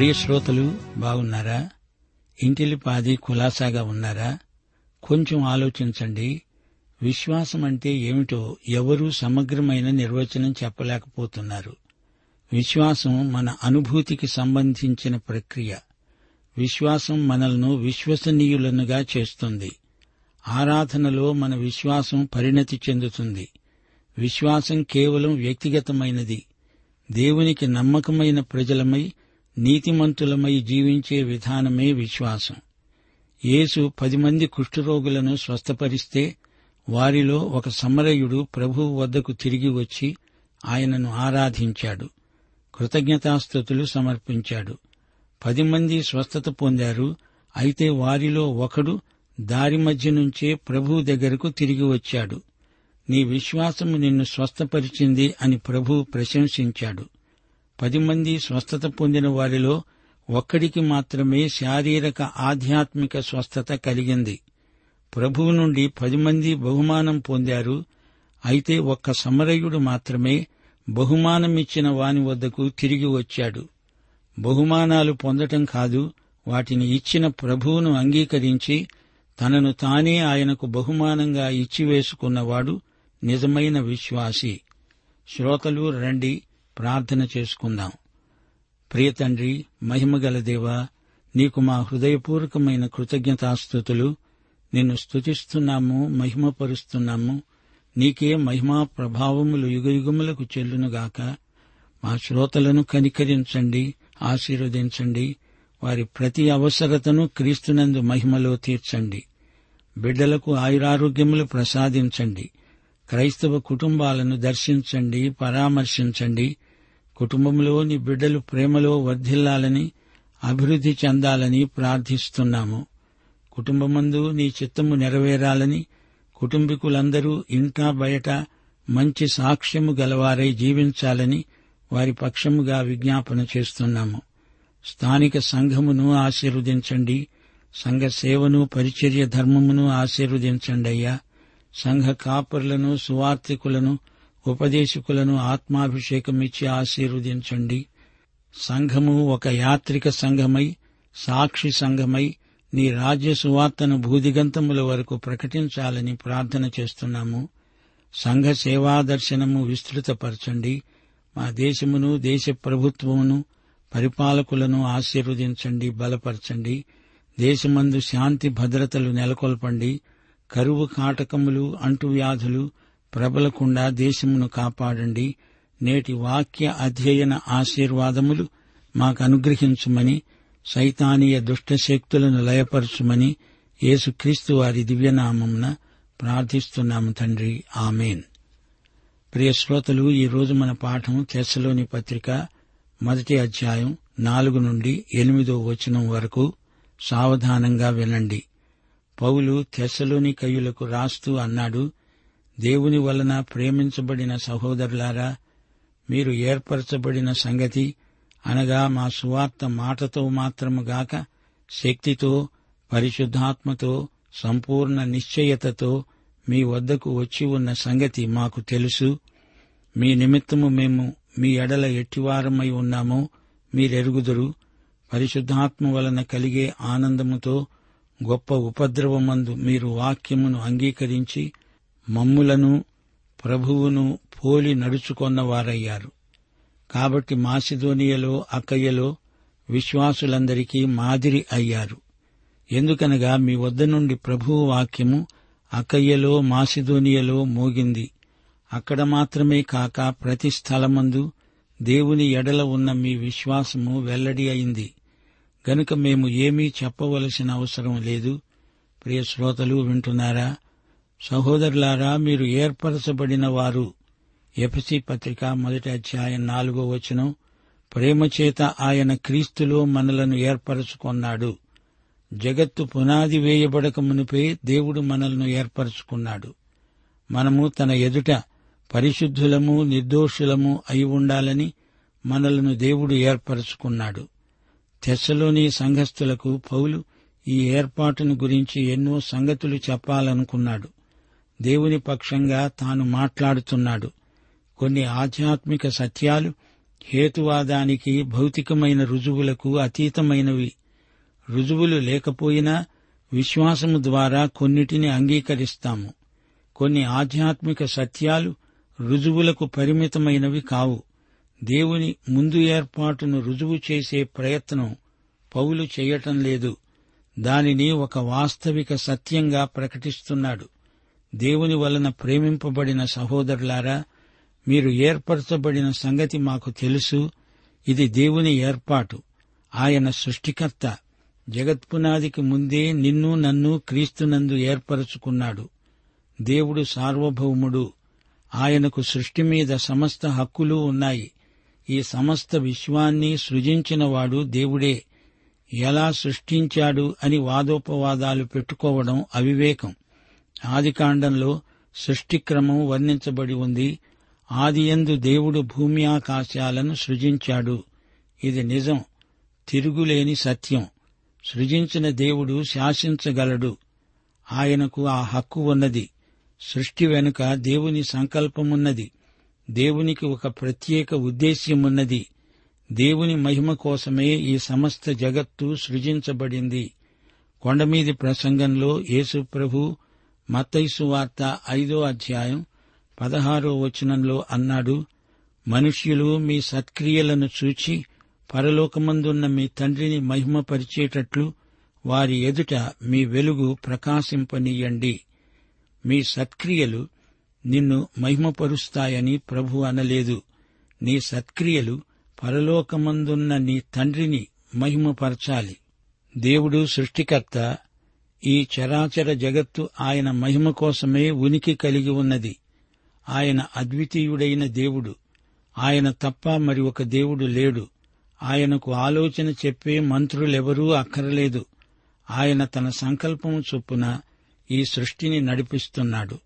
ప్రియ శ్రోతలు బాగున్నారా? ఇంటిలిపాది కులాసాగా ఉన్నారా? కొంచెం ఆలోచించండి. విశ్వాసం అంటే ఏమిటో ఎవరూ సమగ్రమైన నిర్వచనం చెప్పలేకపోతున్నారు. విశ్వాసం మన అనుభూతికి సంబంధించిన ప్రక్రియ. విశ్వాసం మనల్ని విశ్వసనీయులనుగా చేస్తుంది. ఆరాధనలో మన విశ్వాసం పరిణతి చెందుతుంది. విశ్వాసం కేవలం వ్యక్తిగతమైనది. దేవునికి నమ్మకమైన ప్రజలమై నీతిమంతులమై జీవించే విధానమే విశ్వాసం. యేసు పది మంది కుష్ఠరోగులను స్వస్థపరిస్తే వారిలో ఒక సమరయుడు ప్రభువు వద్దకు తిరిగి వచ్చి ఆయనను ఆరాధించాడు. కృతజ్ఞతాస్థుతులు సమర్పించాడు. పది మంది స్వస్థత పొందారు. అయితే వారిలో ఒకడు దారి మధ్య నుంచే ప్రభువు దగ్గరకు తిరిగి వచ్చాడు. నీ విశ్వాసము నిన్ను స్వస్థపరిచింది అని ప్రభువు ప్రశంసించాడు. పది మంది స్వస్థత పొందిన వారిలో ఒక్కడికి మాత్రమే శారీరక ఆధ్యాత్మిక స్వస్థత కలిగింది. ప్రభువు నుండి పది మంది బహుమానం పొందారు. అయితే ఒక్క సమరయుడు మాత్రమే బహుమానమిచ్చిన వాని వద్దకు తిరిగి వచ్చాడు. బహుమానాలు పొందటం కాదు వాటిని ఇచ్చిన ప్రభువును అంగీకరించి తనను తానే ఆయనకు బహుమానంగా ఇచ్చివేసుకున్నవాడు నిజమైన విశ్వాసి. శ్రోతలు రండి ప్రార్థన చేసుకుందాం. ప్రియతండ్రి మహిమగల దేవా నీకు మా హృదయపూర్వకమైన కృతజ్ఞతాస్థుతులు నిన్ను స్తుతిస్తున్నాము మహిమపరుస్తున్నాము. నీకే మహిమా ప్రభావములు యుగయుగములకు చెల్లునుగాక. మా శ్రోతలను కనికరించండి ఆశీర్వదించండి. వారి ప్రతి అవసరతను క్రీస్తునందు మహిమలో తీర్చండి. బిడ్డలకు ఆయురారోగ్యములు ప్రసాదించండి. క్రైస్తవ కుటుంబాలను దర్శించండి పరామర్శించండి. కుటుంబంలోని బిడ్డలు ప్రేమలో వర్ధిల్లాలని అభివృద్ధి చెందాలని ప్రార్థిస్తున్నాము. కుటుంబమందు నీ చిత్తము నెరవేరాలని కుటుంబీకులందరూ ఇంటా బయట మంచి సాక్ష్యము గలవారై జీవించాలని వారి పక్షముగా విజ్ఞాపన చేస్తున్నాము. స్థానిక సంఘమును ఆశీర్వదించండి సంఘ సేవను పరిచర్య ధర్మమును ఆశీర్వదించండి అయ్యా. సంఘ కాపరులను సువార్థికులను ఉపదేశకులను ఆత్మాభిషేకమిచ్చి ఆశీర్వదించండి. సంఘము ఒక యాత్రిక సంఘమై సాక్షి సంఘమై నీ రాజ్య సువార్తను భూదిగంతముల వరకు ప్రకటించాలని ప్రార్థన చేస్తున్నాము. సంఘ సేవా దర్శనము విస్తృతపరచండి. మా దేశమును దేశ ప్రభుత్వమును పరిపాలకులను ఆశీర్వదించండి బలపరచండి. దేశమందు శాంతి భద్రతలు నెలకొల్పండి. కరువు కాటకములు అంటువ్యాధులు ప్రబలకుండా దేశమును కాపాడండి. నేటి వాక్య అధ్యయన ఆశీర్వాదములు మాకు అనుగ్రహించుమని సైతానీయ దుష్టశక్తులను లయపరచుమని యేసుక్రీస్తు వారి దివ్యనామమున ప్రార్థిస్తున్నాము తండ్రి. ఆమెన్. ప్రియ శ్రోతలు ఈ రోజు మన పాఠం తెస్సలోని పత్రిక మొదటి అధ్యాయం నాలుగు నుండి ఎనిమిదో వచనం వరకు సావధానంగా వినండి. పౌలు తెస్సలోని కయులకు రాస్తూ అన్నాడు దేవుని వలన ప్రేమించబడిన సహోదరులారా మీరు ఏర్పరచబడిన సంగతి అనగా మా సువార్త మాటతో మాత్రముగాక శక్తితో పరిశుద్ధాత్మతో సంపూర్ణ నిశ్చయతతో మీ వద్దకు వచ్చి ఉన్న సంగతి మాకు తెలుసు. మీ నిమిత్తము మేము మీ ఎడల ఎట్టివారమై ఉన్నామో మీరెరుగుదురు. పరిశుద్ధాత్మ వలన కలిగే ఆనందముతో గొప్ప ఉపద్రవమందు మీరు వాక్యమును అంగీకరించి మమ్ములను ప్రభువును పోలి నడుచుకొన్నవారయ్యారు. కాబట్టి మాసిదోనియలో అక్కయ్యలో విశ్వాసులందరికీ మాదిరి అయ్యారు. ఎందుకనగా మీ వద్ద నుండి ప్రభువు వాక్యము అకయ్యలో మాసిదోనియలో మోగింది. అక్కడ మాత్రమే కాక ప్రతి స్థలమందు దేవుని ఎడల ఉన్న మీ విశ్వాసము వెల్లడి అయింది. గనుక మేము ఏమీ చెప్పవలసిన అవసరం లేదు. ప్రియ శ్రోతలు వింటున్నారా? సహోదరులారా మీరు ఏర్పరచబడిన వారు. ఎఫ్సి పత్రిక మొదటి అధ్యాయం నాలుగో వచనం. ప్రేమచేత ఆయన క్రీస్తులో మనలను ఏర్పరచుకున్నాడు. జగత్తు పునాది వేయబడక మునిపే దేవుడు మనల్ని ఏర్పరచుకున్నాడు. మనము తన ఎదుట పరిశుద్ధులము నిర్దోషులము అయి ఉండాలని మనలను దేవుడు ఏర్పరచుకున్నాడు. తెస్సలోని సంఘస్థులకు పౌలు ఈ ఏర్పాటును గురించి ఎన్నో సంగతులు చెప్పాలనుకున్నాడు. దేవుని పక్షంగా తాను మాట్లాడుతున్నాడు. కొన్ని ఆధ్యాత్మిక సత్యాలు హేతువాదానికి భౌతికమైన రుజువులకు అతీతమైనవి. రుజువులు లేకపోయినా విశ్వాసము ద్వారా కొన్నిటిని అంగీకరిస్తాము. కొన్ని ఆధ్యాత్మిక సత్యాలు రుజువులకు పరిమితమైనవి కావు. దేవుని ముందు ఏర్పాటును రుజువు చేసే ప్రయత్నం పౌలు చేయటం లేదు. దానిని ఒక వాస్తవిక సత్యంగా ప్రకటిస్తున్నాడు. దేవుని వలన ప్రేమింపబడిన సహోదరులారా మీరు ఏర్పరచబడిన సంగతి మాకు తెలుసు. ఇది దేవుని ఏర్పాటు. ఆయన సృష్టికర్త. జగత్పునాదికి ముందే నిన్ను నన్ను క్రీస్తునందు ఏర్పరచుకున్నాడు. దేవుడు సార్వభౌముడు. ఆయనకు సృష్టి మీద సమస్త హక్కులు ఉన్నాయి. ఈ సమస్త విశ్వాన్ని సృజించినవాడు దేవుడే. ఎలా సృష్టించాడు అని వాదోపవాదాలు పెట్టుకోవడం అవివేకం. ఆదికాండంలో సృష్టిక్రమం వర్ణించబడి ఉంది. ఆదియందు దేవుడు భూమి ఆకాశాలను సృజించాడు. ఇది నిజం. తిరుగులేని సత్యం. సృజించిన దేవుడు శాసించగలడు. ఆయనకు ఆ హక్కు ఉన్నది. సృష్టి వెనుక దేవుని సంకల్పమున్నది. దేవునికి ఒక ప్రత్యేక ఉద్దేశ్యమున్నది. దేవుని మహిమ కోసమే ఈ సమస్త జగత్తు సృజించబడింది. కొండమీది ప్రసంగంలో యేసు ప్రభు మత్తైసు వార్త ఐదో అధ్యాయం పదహారో వచనంలో అన్నాడు మనుష్యులు మీ సత్క్రియలను చూచి పరలోకమందున్న మీ తండ్రిని మహిమపరిచేటట్లు వారి ఎదుట మీ వెలుగు ప్రకాశింపనీయండి. మీ సత్క్రియలు నిన్ను మహిమపరుస్తాయని ప్రభు అనలేదు. నీ సత్క్రియలు పరలోకమందున్న నీ తండ్రిని మహిమపరచాలి. దేవుడు సృష్టికర్త ఈ చరాచర జగత్తు ఆయన మహిమ కోసమే ఉనికి కలిగి ఉన్నది. ఆయన అద్వితీయుడైన దేవుడు. ఆయన తప్ప మరి ఒక దేవుడు లేడు. ఆయనకు ఆలోచన చెప్పే మంత్రులెవరూ అక్కరలేదు. ఆయన తన సంకల్పం చొప్పున ఈ సృష్టిని నడిపిస్తున్నాడు.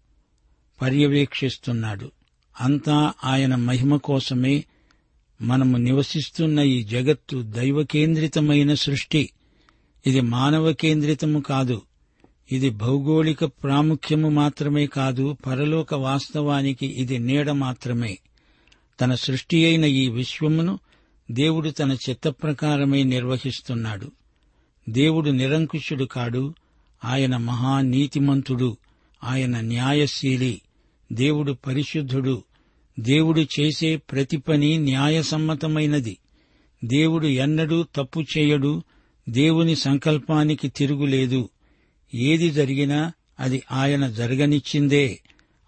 పర్యవేక్షిస్తున్నాడు. అంతా ఆయన మహిమ కోసమే మనము నివసిస్తున్న ఈ జగత్తు దైవకేంద్రితమైన సృష్టి. ఇది మానవ కేంద్రితము కాదు. ఇది భౌగోళిక ప్రాముఖ్యము మాత్రమే కాదు పరలోక వాస్తవానికి ఇది నీడ మాత్రమే. తన సృష్టి అయిన ఈ విశ్వమును దేవుడు తన చిత్త ప్రకారమే నిర్వహిస్తున్నాడు. దేవుడు నిరంకుశుడు కాడు. ఆయన మహానీతిమంతుడు ఆయన న్యాయశీలి. దేవుడు పరిశుద్ధుడు. దేవుడు చేసే ప్రతి పని న్యాయసమ్మతమైనది. దేవుడు ఎన్నడూ తప్పు చేయడు. దేవుని సంకల్పానికి తిరుగులేదు. ఏది జరిగినా అది ఆయన జరగనిచ్చిందే.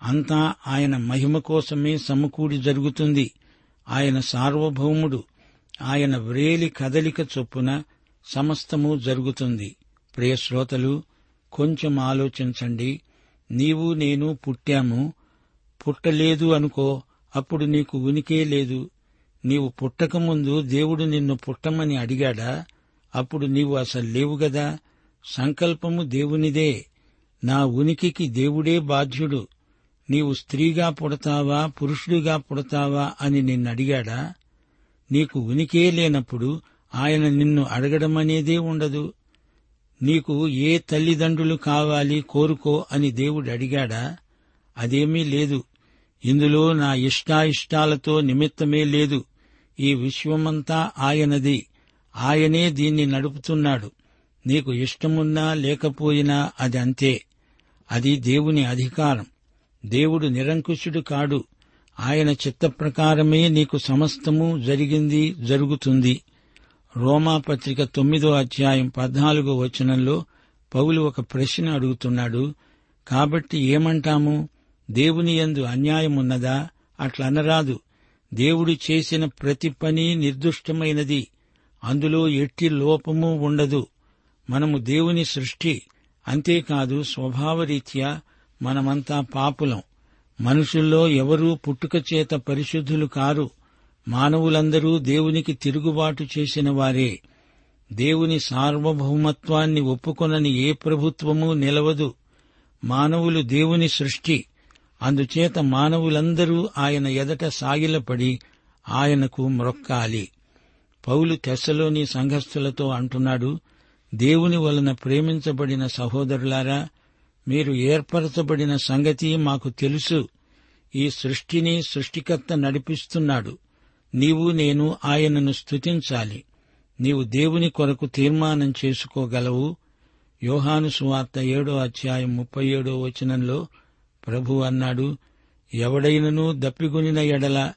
అంతా ఆయన మహిమ కోసమే సమకూడి జరుగుతుంది. ఆయన సార్వభౌముడు. ఆయన వ్రేలి కదలిక చొప్పున సమస్తము జరుగుతుంది. ప్రియశ్రోతలు కొంచెం ఆలోచించండి. నీవు నేను పుట్టాము. పుట్టలేదు అనుకో అప్పుడు నీకు ఉనికే లేదు. నీవు పుట్టకముందు దేవుడు నిన్ను పుట్టమని అడిగాడా? అప్పుడు నీవు అసలు లేవు గదా? సంకల్పము దేవునిదే. నా ఉనికికి దేవుడే బాధ్యుడు. నీవు స్త్రీగా పుడతావా పురుషుడిగా పుడతావా అని నిన్నడిగాడా? నీకు ఉనికే లేనప్పుడు ఆయన నిన్ను అడగడమనేదే ఉండదు. నీకు ఏ తల్లిదండ్రులు కావాలి కోరుకో అని దేవుడు అడిగాడా? అదేమీ లేదు. ఇందులో నా ఇష్టాయిష్టాలతో నిమిత్తమే లేదు. ఈ విశ్వమంతా ఆయనది. ఆయనే దీన్ని నడుపుతున్నాడు. నీకు ఇష్టమున్నా లేకపోయినా అది అంతే. అది దేవుని అధికారం. దేవుడు నిరంకుశుడు కాడు. ఆయన చిత్త ప్రకారమే నీకు సమస్తము జరిగింది జరుగుతుంది. రోమాపత్రిక తొమ్మిదో అధ్యాయం పద్నాలుగో వచనంలో పౌలు ఒక ప్రశ్న అడుగుతున్నాడు. కాబట్టి ఏమంటాము? దేవుని యందు అన్యాయమున్నదా? అట్లనరాదు. దేవుడు చేసిన ప్రతి పని నిర్దుష్టమైనది. అందులో ఎట్టి లోపము ఉండదు. మనము దేవుని సృష్టి. అంతేకాదు స్వభావరీత్యా మనమంతా పాపులం. మనుషుల్లో ఎవరూ పుట్టుక చేత పరిశుద్ధులు కారు. మానవులందరూ దేవునికి తిరుగుబాటు చేసిన వారే. దేవుని సార్వభౌమత్వాన్ని ఒప్పుకొనని ఏ ప్రభుత్వమూ నిలవదు. మానవులు దేవుని సృష్టి. అందుచేత మానవులందరూ ఆయన ఎదట సాగిలపడి ఆయనకు మ్రొక్కాలి. పౌలు తెస్సలోని సంఘస్థులతో అంటున్నాడు దేవుని వలన ప్రేమించబడిన సహోదరులారా మీరు ఏర్పరచబడిన సంగతి మాకు తెలుసు. ఈ సృష్టిని సృష్టికర్త నడిపిస్తున్నాడు. నీవు నేను ఆయనను స్తుతించాలి. నీవు దేవుని కొరకు తీర్మానం చేసుకోగలవు. యోహాను సువార్త ఏడో అధ్యాయం ముప్పై ఏడో వచనంలో ప్రభు అన్నాడు ఎవడైనను దప్పిగొనిన ఎడల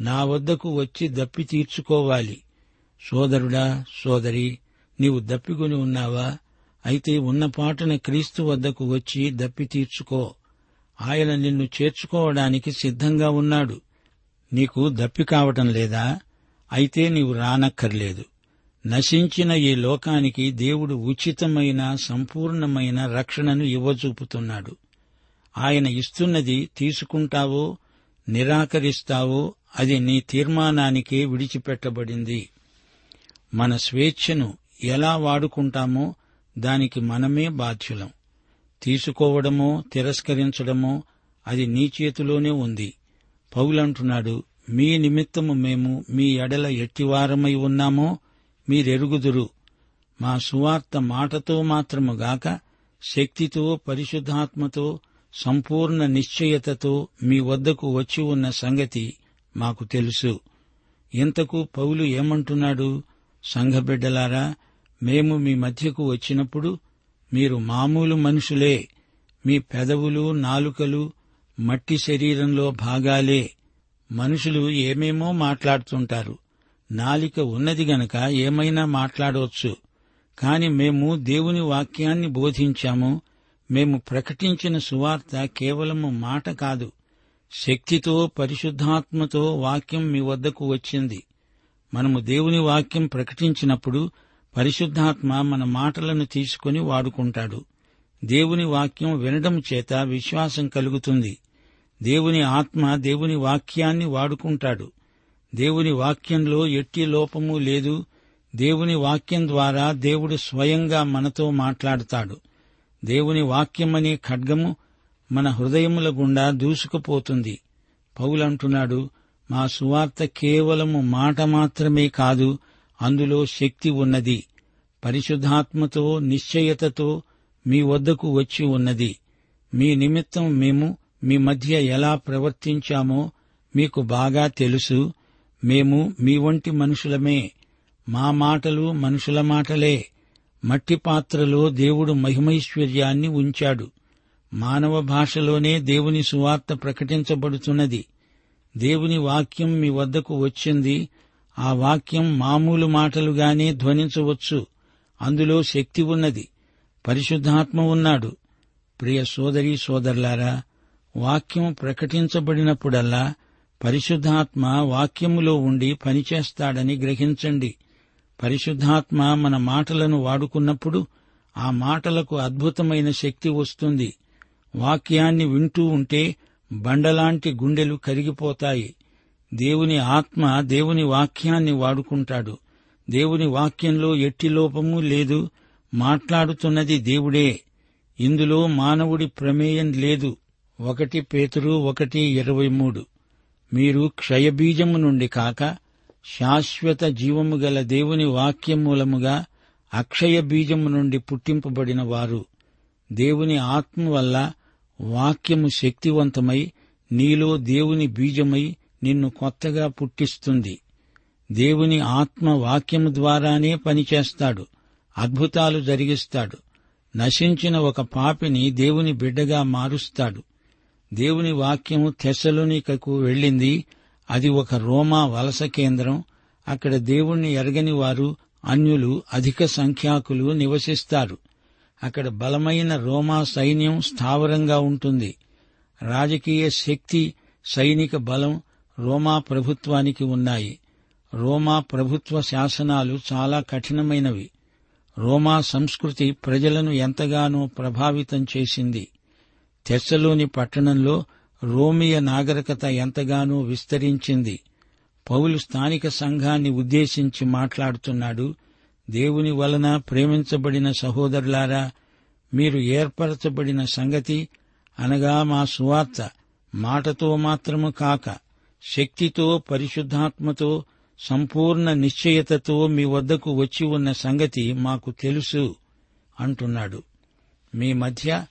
నా వద్దకు వచ్చి దప్పి తీర్చుకోవాలి. సోదరుడా సోదరి నీవు దప్పిగొని ఉన్నావా? అయితే ఉన్న పాటన క్రీస్తు వద్దకు వచ్చి దప్పి తీర్చుకో. ఆయన నిన్ను చేర్చుకోవడానికి సిద్ధంగా ఉన్నాడు. నీకు దప్పి కావటం లేదా? అయితే నీవు రానక్కర్లేదు. నశించిన ఈ లోకానికి దేవుడు ఉచితమైన సంపూర్ణమైన రక్షణను ఇవ్వచూపుతున్నాడు. ఆయన ఇస్తున్నది తీసుకుంటావో నిరాకరిస్తావో అది నీ తీర్మానానికే విడిచిపెట్టబడింది. మన స్వేచ్ఛను ఎలా వాడుకుంటామో దానికి మనమే బాధ్యులం. తీసుకోవడమో తిరస్కరించడమో అది నీ చేతిలోనే ఉంది. పౌలంటున్నాడు మీ నిమిత్తము మేము మీ ఎడల ఎట్టివారమై ఉన్నామో మీరెరుగుదురు. మా సువార్త మాటతో మాత్రము గాక శక్తితో పరిశుద్ధాత్మతో సంపూర్ణ నిశ్చయతతో మీ వద్దకు వచ్చి ఉన్న సంగతి మాకు తెలుసు. ఇంతకు పౌలు ఏమంటున్నాడు? సంఘబిడ్డలారా మేము మీ మధ్యకు వచ్చినప్పుడు మీరు మామూలు మనుషులే మీ పెదవులు నాలుకలు మట్టి శరీరంలో భాగాలే. మనుషులు ఏమేమో మాట్లాడుతుంటారు. నాలిక ఉన్నది గనక ఏమైనా మాట్లాడవచ్చు కాని మేము దేవుని వాక్యాన్ని బోధించాము మేము ప్రకటించిన సువార్త కేవలము మాట కాదు. శక్తితో పరిశుద్ధాత్మతో వాక్యం మీ వద్దకు వచ్చింది. మనము దేవుని వాక్యం ప్రకటించినప్పుడు పరిశుద్ధాత్మ మన మాటలను తీసుకుని వాడుకుంటాడు. దేవుని వాక్యం వినడం చేత విశ్వాసం కలుగుతుంది. దేవుని ఆత్మ దేవుని వాక్యాన్ని వాడుకుంటాడు. దేవుని వాక్యంలో ఎట్టి లోపము లేదు. దేవుని వాక్యం ద్వారా దేవుడు స్వయంగా మనతో మాట్లాడతాడు. దేవుని వాక్యమనే ఖడ్గము మన హృదయముల గుండా దూసుకుపోతుంది. పౌలంటున్నాడు మా సువార్త కేవలము మాట మాత్రమే కాదు అందులో శక్తి ఉన్నది. పరిశుద్ధాత్మతో నిశ్చయతతో మీ వద్దకు వచ్చి ఉన్నది. మీ నిమిత్తం మేము మీ మధ్య ఎలా ప్రవర్తించామో మీకు బాగా తెలుసు. మేము మీ వంటి మనుషులమే. మా మాటలు మనుషుల మాటలే. మట్టి పాత్రలో దేవుడు మహిమైశ్వర్యాన్ని ఉంచాడు. మానవ భాషలోనే దేవుని సువార్త ప్రకటించబడుతున్నది. దేవుని వాక్యం మీ వద్దకు వచ్చింది. ఆ వాక్యం మామూలు మాటలుగానే ధ్వనించవచ్చు. అందులో శక్తి ఉన్నది. పరిశుద్ధాత్మ ఉన్నాడు. ప్రియ సోదరి సోదరులారా వాక్యం ప్రకటించబడినప్పుడల్లా పరిశుద్ధాత్మ వాక్యములో ఉండి పనిచేస్తాడని గ్రహించండి. పరిశుద్ధాత్మ మన మాటలను వాడుకున్నప్పుడు ఆ మాటలకు అద్భుతమైన శక్తి వస్తుంది. వాక్యాన్ని వింటూ ఉంటే బండలాంటి గుండెలు కరిగిపోతాయి. దేవుని ఆత్మ దేవుని వాక్యాన్ని వాడుకుంటాడు. దేవుని వాక్యంలో ఎట్టి లోపము లేదు. మాట్లాడుతున్నది దేవుడే. ఇందులో మానవుడి ప్రమేయం లేదు. ఒకటి పేతురు ఒకటి ఇరవై మూడు. మీరు క్షయబీజము నుండి కాక శాశ్వత జీవము గల దేవుని వాక్యం మూలముగా అక్షయ బీజము నుండి పుట్టింపబడిన వారు. దేవుని ఆత్మ వల్ల వాక్యము శక్తివంతమై నీలో దేవుని బీజమై నిన్ను కొత్తగా పుట్టిస్తుంది. దేవుని ఆత్మ వాక్యము ద్వారానే పనిచేస్తాడు అద్భుతాలు జరిగిస్తాడు. నశించిన ఒక పాపిని దేవుని బిడ్డగా మారుస్తాడు. దేవుని వాక్యము తెస్సలోనికకు వెళ్ళింది అది ఒక రోమా వలస కేంద్రం. అక్కడ దేవుణ్ణి ఎరగని వారు అన్యులు అధిక సంఖ్యాకులు నివసిస్తారు. అక్కడ బలమైన రోమా సైన్యం స్థావరంగా ఉంటుంది. రాజకీయ శక్తి సైనిక బలం రోమా ప్రభుత్వానికి ఉన్నాయి. రోమా ప్రభుత్వ శాసనాలు చాలా కఠినమైనవి. రోమా సంస్కృతి ప్రజలను ఎంతగానో ప్రభావితం చేసింది. తెస్సలోని పట్టణంలో రోమియ నాగరికత ఎంతగానో విస్తరించింది. పౌలు స్థానిక సంఘాన్ని ఉద్దేశించి మాట్లాడుతున్నాడు దేవుని వలన ప్రేమించబడిన సహోదరులారా మీరు ఏర్పరచబడిన సంగతి అనగా మా సువార్త మాటతో మాత్రము కాక శక్తితో పరిశుద్ధాత్మతో సంపూర్ణ నిశ్చయతతో మీ వద్దకు వచ్చి ఉన్న సంగతి మాకు తెలుసు అంటున్నాడు. మీ మధ్య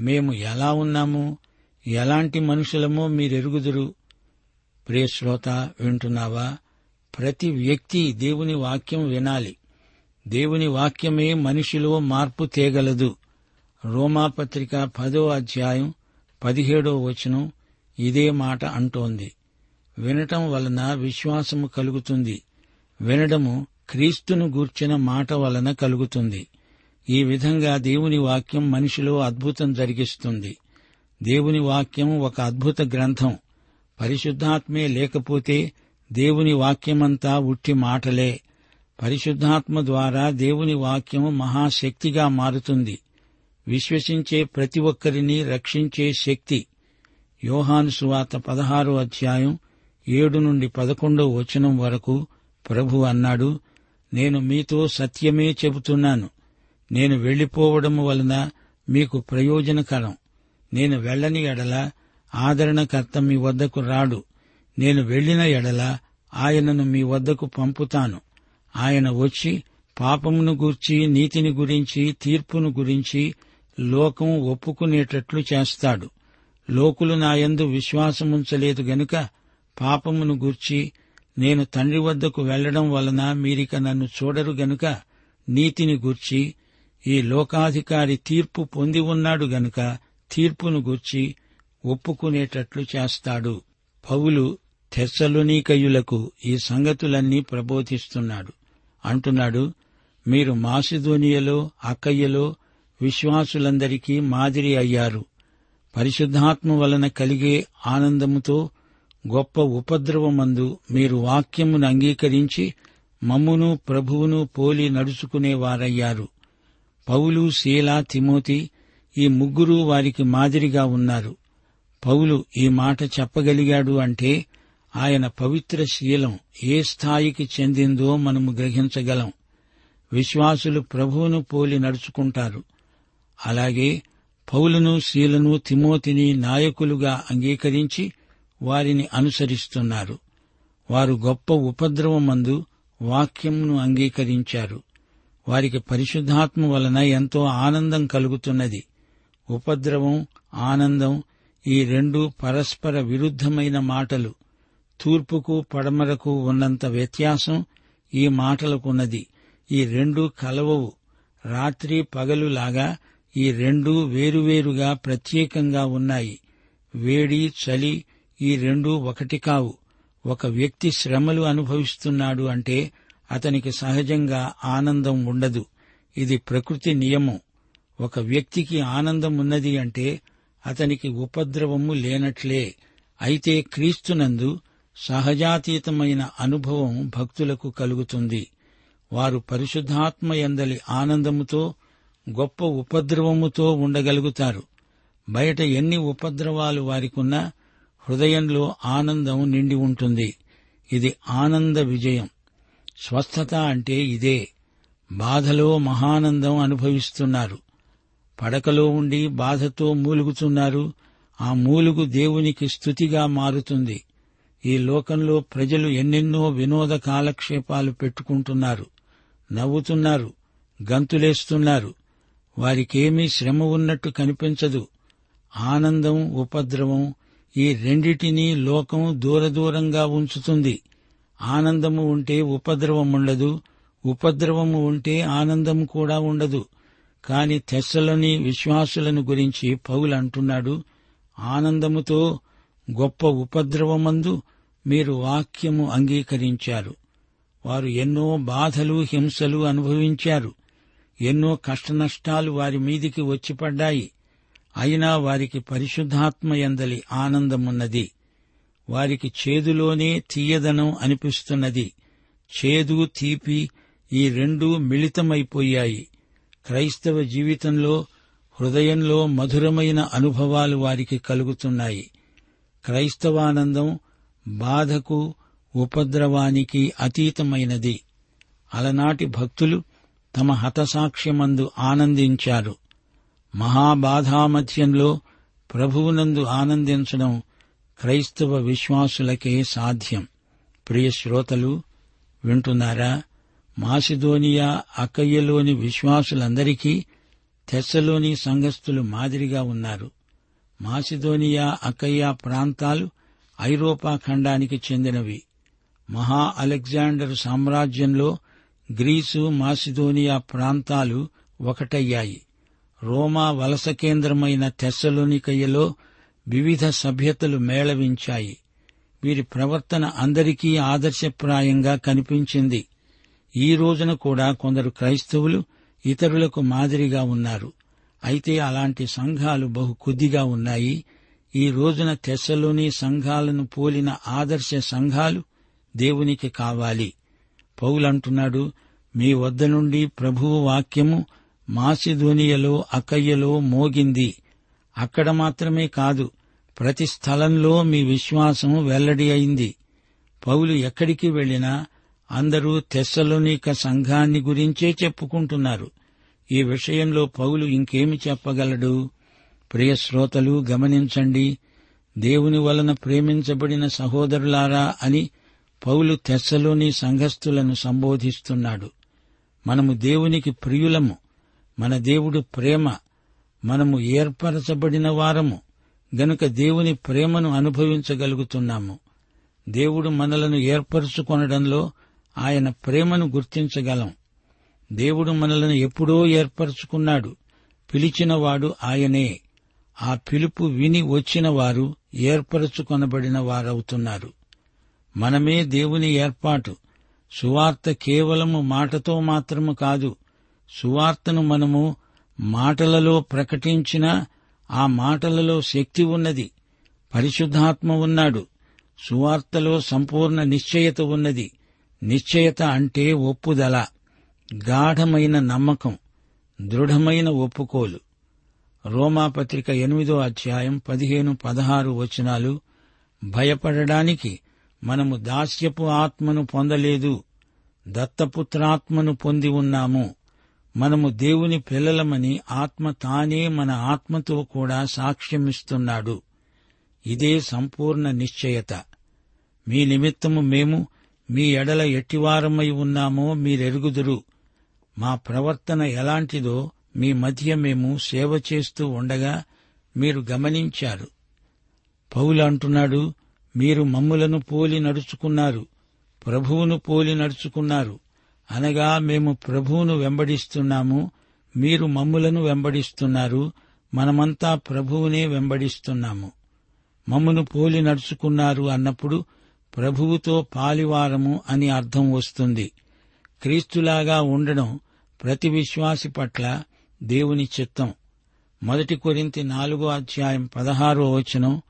మేము ఎలా ఉన్నాము? ఎలాంటి మనుషులమో మీరెరుగుదురు. ప్రియశ్రోత వింటున్నావా? ప్రతి వ్యక్తి దేవుని వాక్యం వినాలి. దేవుని వాక్యమే మనిషిలో మార్పు తేగలదు. రోమాపత్రిక పదో అధ్యాయం పదిహేడో వచనం ఇదే మాట అంటోంది. వినటం వలన విశ్వాసము కలుగుతుంది. వినడము క్రీస్తును గూర్చిన మాట వలన కలుగుతుంది. ఈ విధంగా దేవుని వాక్యం మనిషిలో అద్భుతం జరిగిస్తుంది. దేవుని వాక్యం ఒక అద్భుత గ్రంథం. పరిశుద్ధాత్మే లేకపోతే దేవుని వాక్యమంతా ఉట్టి మాటలే. పరిశుద్ధాత్మ ద్వారా దేవుని వాక్యం మహాశక్తిగా మారుతుంది. విశ్వసించే ప్రతి ఒక్కరిని రక్షించే శక్తి. యోహాను సువార్త పదహారో అధ్యాయం ఏడు నుండి పదకొండో వచనం వరకు ప్రభు అన్నాడు నేను మీతో సత్యమే చెబుతున్నాను. నేను వెళ్ళిపోవడం వలన మీకు ప్రయోజనకరం. నేను వెళ్ళని ఎడల ఆదరణకర్త మీ వద్దకు రాడు. నేను వెళ్ళిన ఎడల ఆయనను మీ వద్దకు పంపుతాను. ఆయన వచ్చి పాపమును గూర్చి నీతిని గురించి తీర్పును గురించి లోకం ఒప్పుకునేటట్లు చేస్తాడు. లోకులు నాయందు విశ్వాసముంచలేదు గనుక పాపమును గూర్చి నేను తండ్రి వద్దకు వెళ్ళడం వలన మీరిక నన్ను చూడరు గనుక నీతిని గూర్చి ఈ లోకాధికారి తీర్పు పొంది ఉన్నాడు గనుక తీర్పును గూర్చి ఒప్పుకునేటట్లు చేస్తాడు. పౌలు తెస్సలునీకయులకు ఈ సంగతులన్నీ ప్రబోధిస్తున్నాడు. అంటున్నాడు మీరు మాసిధోనియలో అక్కయ్యలో విశ్వాసులందరికీ మాదిరి అయ్యారు. పరిశుద్ధాత్మ వలన కలిగే ఆనందముతో గొప్ప ఉపద్రవమందు మీరు వాక్యమును అంగీకరించి మమ్మును ప్రభువును పోలి నడుచుకునేవారయ్యారు. పౌలు శీల తిమోతి ఈ ముగ్గురు వారికి మాదిరిగా ఉన్నారు. పౌలు ఈ మాట చెప్పగలిగాడు అంటే ఆయన పవిత్ర శీలం ఏ స్థాయికి చెందిందో మనము గ్రహించగలం. విశ్వాసులు ప్రభువును పోలి నడుచుకుంటారు. అలాగే పౌలును శీలను తిమోతిని నాయకులుగా అంగీకరించి వారిని అనుసరిస్తున్నారు. వారు గొప్ప ఉపద్రవమందు వాక్యంను అంగీకరించారు. వారికి పరిశుద్ధాత్మ వలన ఎంతో ఆనందం కలుగుతున్నది. ఉపద్రవం ఆనందం ఈ రెండు పరస్పర విరుద్ధమైన మాటలు. తూర్పుకు పడమరకు ఉన్నంత వ్యత్యాసం ఈ మాటలకున్నది. ఈ రెండు కలవవు. రాత్రి పగలులాగా ఈ రెండు వేరువేరుగా ప్రత్యేకంగా ఉన్నాయి. వేడి చలి ఈ రెండు ఒకటి కావు. ఒక వ్యక్తి శ్రమలు అనుభవిస్తున్నాడు అంటే అతనికి సహజంగా ఆనందం ఉండదు. ఇది ప్రకృతి నియమం. ఒక వ్యక్తికి ఆనందం ఉన్నది అంటే అతనికి ఉపద్రవము లేనట్లే. అయితే క్రీస్తునందు సహజాతీతమైన అనుభవం భక్తులకు కలుగుతుంది. వారు పరిశుద్ధాత్మ ఎందలి ఆనందముతో గొప్ప ఉపద్రవముతో ఉండగలుగుతారు. బయట ఎన్ని ఉపద్రవాలు వారికున్నా హృదయంలో ఆనందం నిండి ఉంటుంది. ఇది ఆనంద విజయం. స్వస్థత అంటే ఇదే. బాధలో మహానందం అనుభవిస్తున్నారు. పడకలో ఉండి బాధతో మూలుగుతున్నారు. ఆ మూలుగు దేవునికి స్థుతిగా మారుతుంది. ఈ లోకంలో ప్రజలు ఎన్నెన్నో వినోద కాలక్షేపాలు పెట్టుకుంటున్నారు. నవ్వుతున్నారు. గంతులేస్తున్నారు. వారికేమీ శ్రమ ఉన్నట్టు కనిపించదు. ఆనందం ఉపద్రవం ఈ రెండిటినీ లోకం దూరదూరంగా ఉంచుతుంది. ఆనందము ఉంటే ఉపద్రవం ఉండదు ఉపద్రవము ఉంటే ఆనందం కూడా ఉండదు. కాని తెస్సలని విశ్వాసులను గురించి పౌలు అంటున్నాడు ఆనందముతో గొప్ప ఉపద్రవమందు మీరు వాక్యము అంగీకరించారు. వారు ఎన్నో బాధలు హింసలు అనుభవించారు. ఎన్నో కష్టనష్టాలు వారి మీదికి వచ్చిపడ్డాయి. అయినా వారికి పరిశుద్ధాత్మ ఎందలి ఆనందమున్నది. వారికి చేదులోనే తీయదనం అనిపిస్తున్నది. చేదు తీపి ఈ రెండూ మిళితమైపోయాయి. క్రైస్తవ జీవితంలో హృదయంలో మధురమైన అనుభవాలు వారికి కలుగుతున్నాయి. క్రైస్తవానందం బాధకు ఉపద్రవానికి అతీతమైనది. అలనాటి భక్తులు తమ హతసాక్ష్యమందు ఆనందించారు. మహాబాధామధ్యంలో ప్రభువునందు ఆనందించడం క్రైస్తవ విశ్వాసులకే సాధ్యం. ప్రియ శ్రోతలు వింటున్నారా? మాసిదోనియా అకయ్యలోని విశ్వాసులందరికీ తెస్సలోని సంఘస్థులు మాదిరిగా ఉన్నారు. మాసిదోనియా అకయ్య ప్రాంతాలు ఐరోపా ఖండానికి చెందినవి. మహా అలెగ్జాండర్ సామ్రాజ్యంలో గ్రీసు మాసిదోనియా ప్రాంతాలు ఒకటయ్యాయి. రోమా వలస కేంద్రమైన తెస్సలోనికయ్యలో వివిధ సభ్యతలు మేళవించాయి. వీరి ప్రవర్తన అందరికీ ఆదర్శప్రాయంగా కనిపించింది. ఈ రోజున కూడా కొందరు క్రైస్తవులు ఇతరులకు మాదిరిగా ఉన్నారు. అయితే అలాంటి సంఘాలు బహు కొద్దిగా ఉన్నాయి. ఈ రోజున తెస్సలోని సంఘాలను పోలిన ఆదర్శ సంఘాలు దేవునికి కావాలి. పౌలంటున్నాడు మీ వద్ద నుండి ప్రభువు వాక్యము మాసిధోనియలో అకయ్యలో మోగింది. అక్కడ మాత్రమే కాదు ప్రతి స్థలంలో మీ విశ్వాసం వెల్లడి అయింది. పౌలు ఎక్కడికి వెళ్ళినా అందరూ తెస్సలోనిక సంఘాన్ని గురించే చెప్పుకుంటున్నారు. ఈ విషయంలో పౌలు ఇంకేమి చెప్పగలడు? ప్రియ శ్రోతలు గమనించండి. దేవుని వలన ప్రేమించబడిన సహోదరులారా అని పౌలు తెస్సలోని సంఘస్థులను సంబోధిస్తున్నాడు. మనము దేవునికి ప్రియులము. మన దేవుడు ప్రేమ. మనము ఏర్పరచబడిన వారము. గనుక దేవుని ప్రేమను అనుభవించగలుగుతున్నాము. దేవుడు మనలను ఏర్పరచుకొనడంలో ఆయన ప్రేమను గుర్తించగలం. దేవుడు మనలను ఎప్పుడో ఏర్పరచుకున్నాడు. పిలిచినవాడు ఆయనే. ఆ పిలుపు విని వచ్చిన వారు ఏర్పరచుకొనబడిన వారవుతున్నారు. మనమే దేవుని ఏర్పాటు. సువార్త కేవలము మాటతో మాత్రము కాదు. సువార్తను మనము మాటలలో ప్రకటించినా ఆ మాటలలో శక్తి ఉన్నది. పరిశుద్ధాత్మ ఉన్నాడు. సువార్తలో సంపూర్ణ నిశ్చయత ఉన్నది. నిశ్చయత అంటే ఒప్పుదల గాఢమైన నమ్మకం దృఢమైన ఒప్పుకోలు. రోమాపత్రిక ఎనిమిదో అధ్యాయం పదిహేను పదహారు వచనాలు భయపడడానికి మనము దాస్యపు ఆత్మను పొందలేదు దత్తపుత్రాత్మను పొంది ఉన్నాము. మనము దేవుని పిల్లలమని ఆత్మ తానే మన ఆత్మతో కూడా సాక్ష్యమిస్తున్నాడు. ఇదే సంపూర్ణ నిశ్చయత. మీ నిమిత్తము మేము మీ ఎడల ఎట్టివారమై ఉన్నామో మీరెరుగుదురు. మా ప్రవర్తన ఎలాంటిదో మీ మధ్య మేము సేవ చేస్తూ ఉండగా మీరు గమనించారు. పౌలు అంటున్నాడు మీరు మమ్ములను పోలి నడుచుకున్నారు ప్రభువును పోలి నడుచుకున్నారు. అనగా మేము ప్రభువును వెంబడిస్తున్నాము మీరు మమ్ములను వెంబడిస్తున్నారు మనమంతా ప్రభువునే వెంబడిస్తున్నాము. మమ్మును పోలి నడుచుకున్నారు అన్నప్పుడు ప్రభువుతో పాలివారము అని అర్థం వస్తుంది. క్రీస్తులాగా ఉండడం ప్రతి విశ్వాసి పట్ల దేవుని చిత్తం. మొదటి కొరింతి నాలుగో అధ్యాయం పదహారో వచనం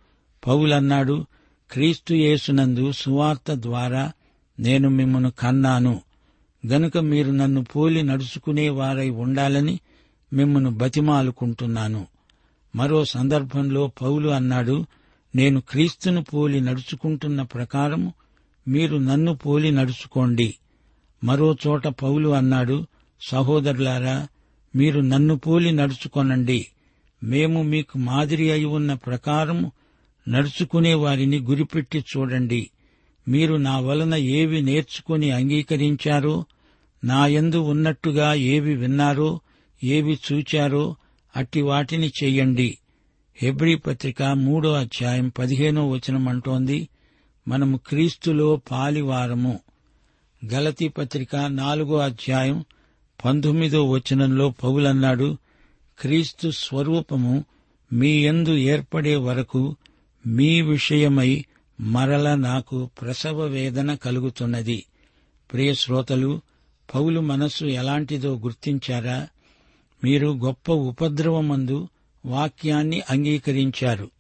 పౌలన్నాడు క్రీస్తు యేసునందు సువార్త ద్వారా నేను మిమ్మను కన్నాను. గనుక మీరు నన్ను పోలి నడుచుకునే వారై ఉండాలని మిమ్మను బతిమాలుకుంటున్నాను. మరో సందర్భంలో పౌలు అన్నాడు నేను క్రీస్తును పోలి నడుచుకుంటున్న ప్రకారము మీరు నన్ను పోలి నడుచుకోండి. మరో చోట పౌలు అన్నాడు సహోదరులారా మీరు నన్ను పోలి నడుచుకొనండి. మేము మీకు మాదిరి అయి ఉన్న ప్రకారము నడుచుకునే వారిని గురిపెట్టి చూడండి. మీరు నా వలన ఏవి నేర్చుకుని అంగీకరించారో నాయందు ఉన్నట్టుగా ఏవి విన్నారో ఏవి చూచారో అట్టి వాటిని చెయ్యండి హెబ్రీ పత్రిక మూడో అధ్యాయం పదిహేనో వచనం అంటోంది మనము క్రీస్తులో పాలివారము. గలతీ పత్రిక నాలుగో అధ్యాయం పంతొమ్మిదో వచనంలో పౌలన్నాడు క్రీస్తు స్వరూపము మీ యందు ఏర్పడే వరకు మీ విషయమై మరల నాకు ప్రసవ వేదన కలుగుతున్నది. ప్రియ శ్రోతలు పౌలు మనస్సు ఎలాంటిదో గుర్తించారా? మీరు గొప్ప ఉపద్రవమందు వాక్యాన్ని అంగీకరించారు.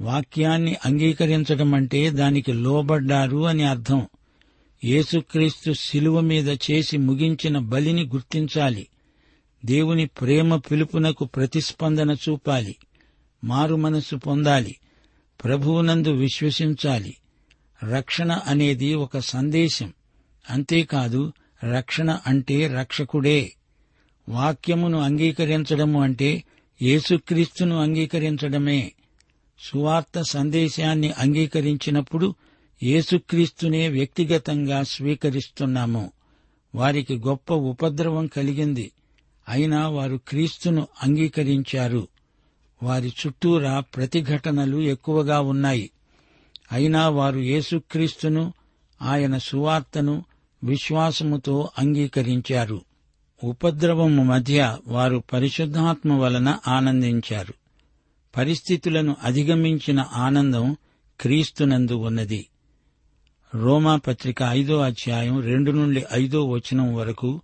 వాక్యాన్ని అంగీకరించడం అంటే దానికి లోబడ్డారు అని అర్థం. యేసుక్రీస్తు శిలువ మీద చేసి ముగించిన బలిని గుర్తించాలి. దేవుని ప్రేమ పిలుపునకు ప్రతిస్పందన చూపాలి. మారు మనసు పొందాలి. ప్రభువునందు విశ్వసించాలి. రక్షణ అనేది ఒక సందేశం. అంతేకాదు రక్షణ అంటే రక్షకుడే. వాక్యమును అంగీకరించడము అంటే యేసుక్రీస్తును అంగీకరించడమే సువార్త సందేశాన్ని అంగీకరించినప్పుడు యేసుక్రీస్తునే వ్యక్తిగతంగా స్వీకరిస్తున్నాము. వారికి గొప్ప ఉపద్రవం కలిగింది. అయినా వారు క్రీస్తును అంగీకరించారు. వారి చుట్టూరా ప్రతిఘటనలు ఎక్కువగా ఉన్నాయి. అయినా వారు యేసుక్రీస్తును ఆయన సువార్తను విశ్వాసముతో అంగీకరించారు. ఉపద్రవము మధ్య వారు పరిశుద్ధాత్మ వలన ఆనందించారు. పరిస్థితులను అధిగమించిన ఆనందం క్రీస్తునందు ఉన్నది. రోమా పత్రిక ఐదో అధ్యాయం రెండు నుండి ఐదో వచనం వరకు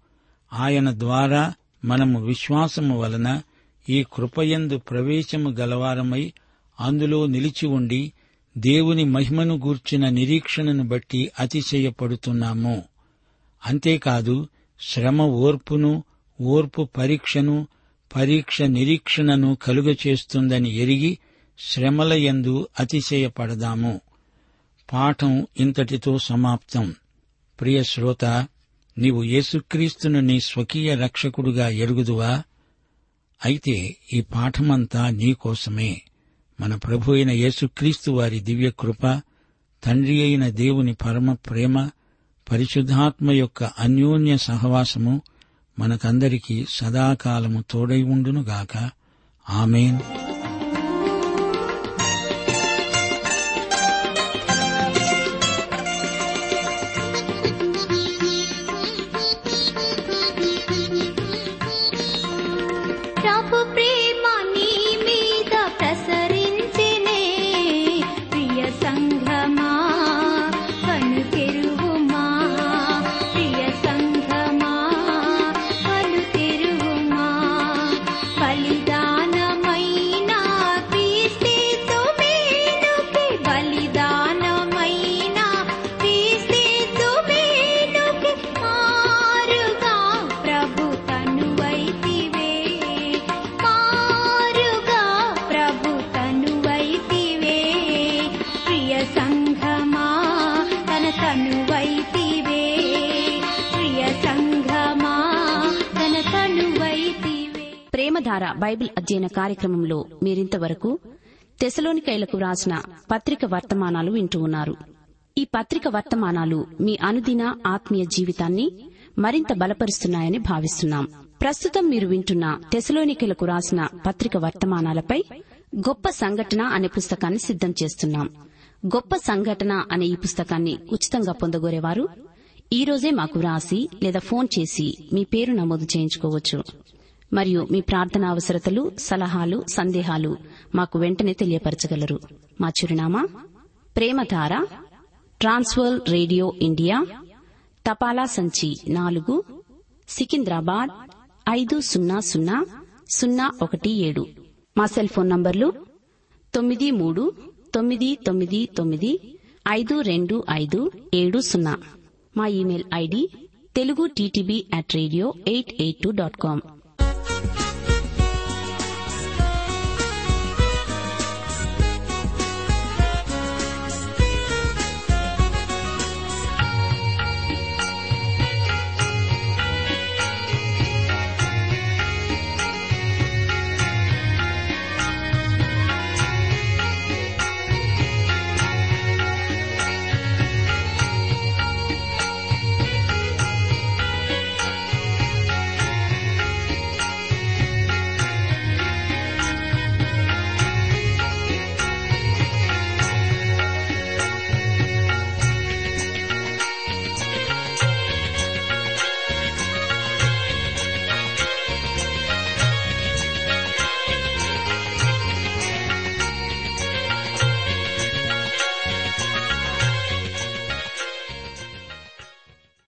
ఆయన ద్వారా మనము విశ్వాసము వలన ఈ కృపయందు ప్రవేశము గలవారమై అందులో నిలిచి ఉండి దేవుని మహిమను గూర్చిన నిరీక్షణను బట్టి అతిశయపడుతున్నాము. అంతేకాదు శ్రమ ఓర్పును ఓర్పు పరీక్షను పరీక్ష నిరీక్షణను కలుగచేస్తుందని ఎరిగి శ్రమల యందు అతిశయపడదాము. పాఠం ఇంతటితో సమాప్తం. ప్రియ శ్రోత నీవు యేసుక్రీస్తును నీ స్వకీయ రక్షకుడుగా ఎరుగుదువా? అయితే ఈ పాఠమంతా నీకోసమే మన ప్రభు అయిన యేసుక్రీస్తు వారి దివ్యకృప తండ్రి అయిన దేవుని పరమ ప్రేమ పరిశుద్ధాత్మ యొక్క అన్యోన్య సహవాసము మనకందరికీ సదాకాలము తోడై ఉండునుగాక. ఆమెన్. బైబిల్ అధ్యయన కార్యక్రమంలో మీరింతవరకు తెసలోనికైలకు రాసిన పత్రిక వర్తమానాలు వింటూ ఉన్నారు. ఈ పత్రిక వర్తమానాలు మీ అనుదిన ఆత్మీయ జీవితాన్ని మరింత బలపరుస్తున్నాయని భావిస్తున్నాం. ప్రస్తుతం మీరు వింటున్న తెసలోనికలకు రాసిన పత్రిక వర్తమానాలపై గొప్ప సంఘటన అనే పుస్తకాన్ని సిద్దం చేస్తున్నాం. గొప్ప సంఘటన అనే ఈ పుస్తకాన్ని ఉచితంగా పొందగోరేవారు ఈ రోజే మాకు రాసి లేదా ఫోన్ చేసి మీ పేరు నమోదు చేయించుకోవచ్చు. మరియు మీ ప్రార్థన అవసరతలు సలహాలు సందేహాలు మాకు వెంటనే తెలియపరచగలరు. మా చిరునామా ప్రేమధార ట్రాన్స్వర్ రేడియో ఇండియా తపాలా సంచి నాలుగు సికింద్రాబాద్ ఐదు సున్నా సున్నా సున్నా ఒకటి ఏడు. మా సెల్ ఫోన్ నంబర్లు తొమ్మిది మూడు తొమ్మిది తొమ్మిది తొమ్మిది ఐదు రెండు ఐదు ఏడు సున్నా. మా email ID Telugu TTB at radio eight eight two dot com.